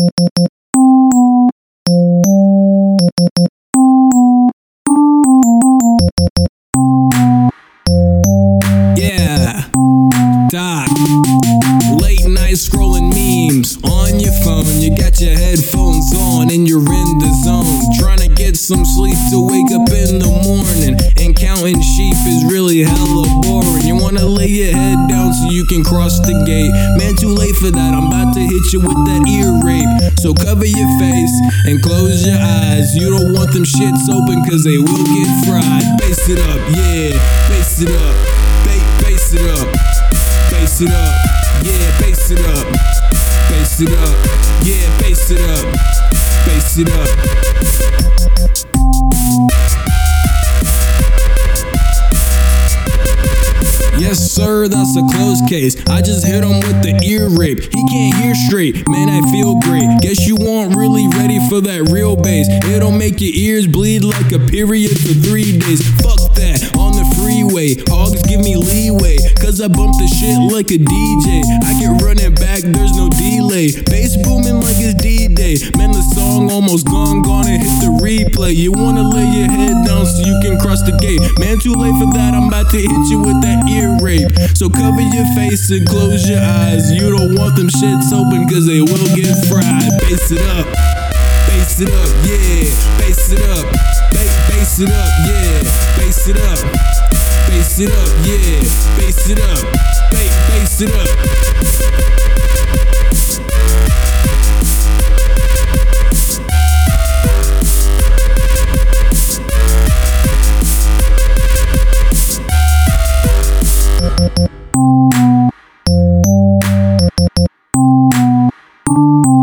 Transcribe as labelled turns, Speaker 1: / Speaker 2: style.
Speaker 1: Yeah. Late night scrolling memes on your phone. You got your headphones on and you're in the zone. Trying to get some sleep to wake up in the morning. And counting sheep is really hella boring. You wanna lay your head down so you can cross the gate. Man, too late for that. I'm you with that ear rape. So cover your face and close your eyes. You don't want them shits open cause they will get fried. Bass it up, yeah, bass it up. Ba- bass it up, bass it up, yeah, bass it up, bass it up, yeah, bass it up, bass it up. Sir, that's a closed case. I just hit him with the ear rape. He can't hear straight. Man, I feel great. Guess you weren't really ready for that real bass. It'll make your ears bleed like a period for three days. Fuck that. On the freeway, hogs give me leeway. Cause I bump the shit like a DJ. I get running back, there's no delay. Bass booming like it's D replay. You wanna lay your head down so you can cross the gate. Man, too late for that. I'm about to hit you with that ear rape. So cover your face and close your eyes. You don't want them shits open cause they will get fried. Bass it up. Bass it up, yeah. Bass it up. Ba- bass it up, yeah. Bass it up. Bass it up, yeah. Bass it up. Ba- bass it up. Música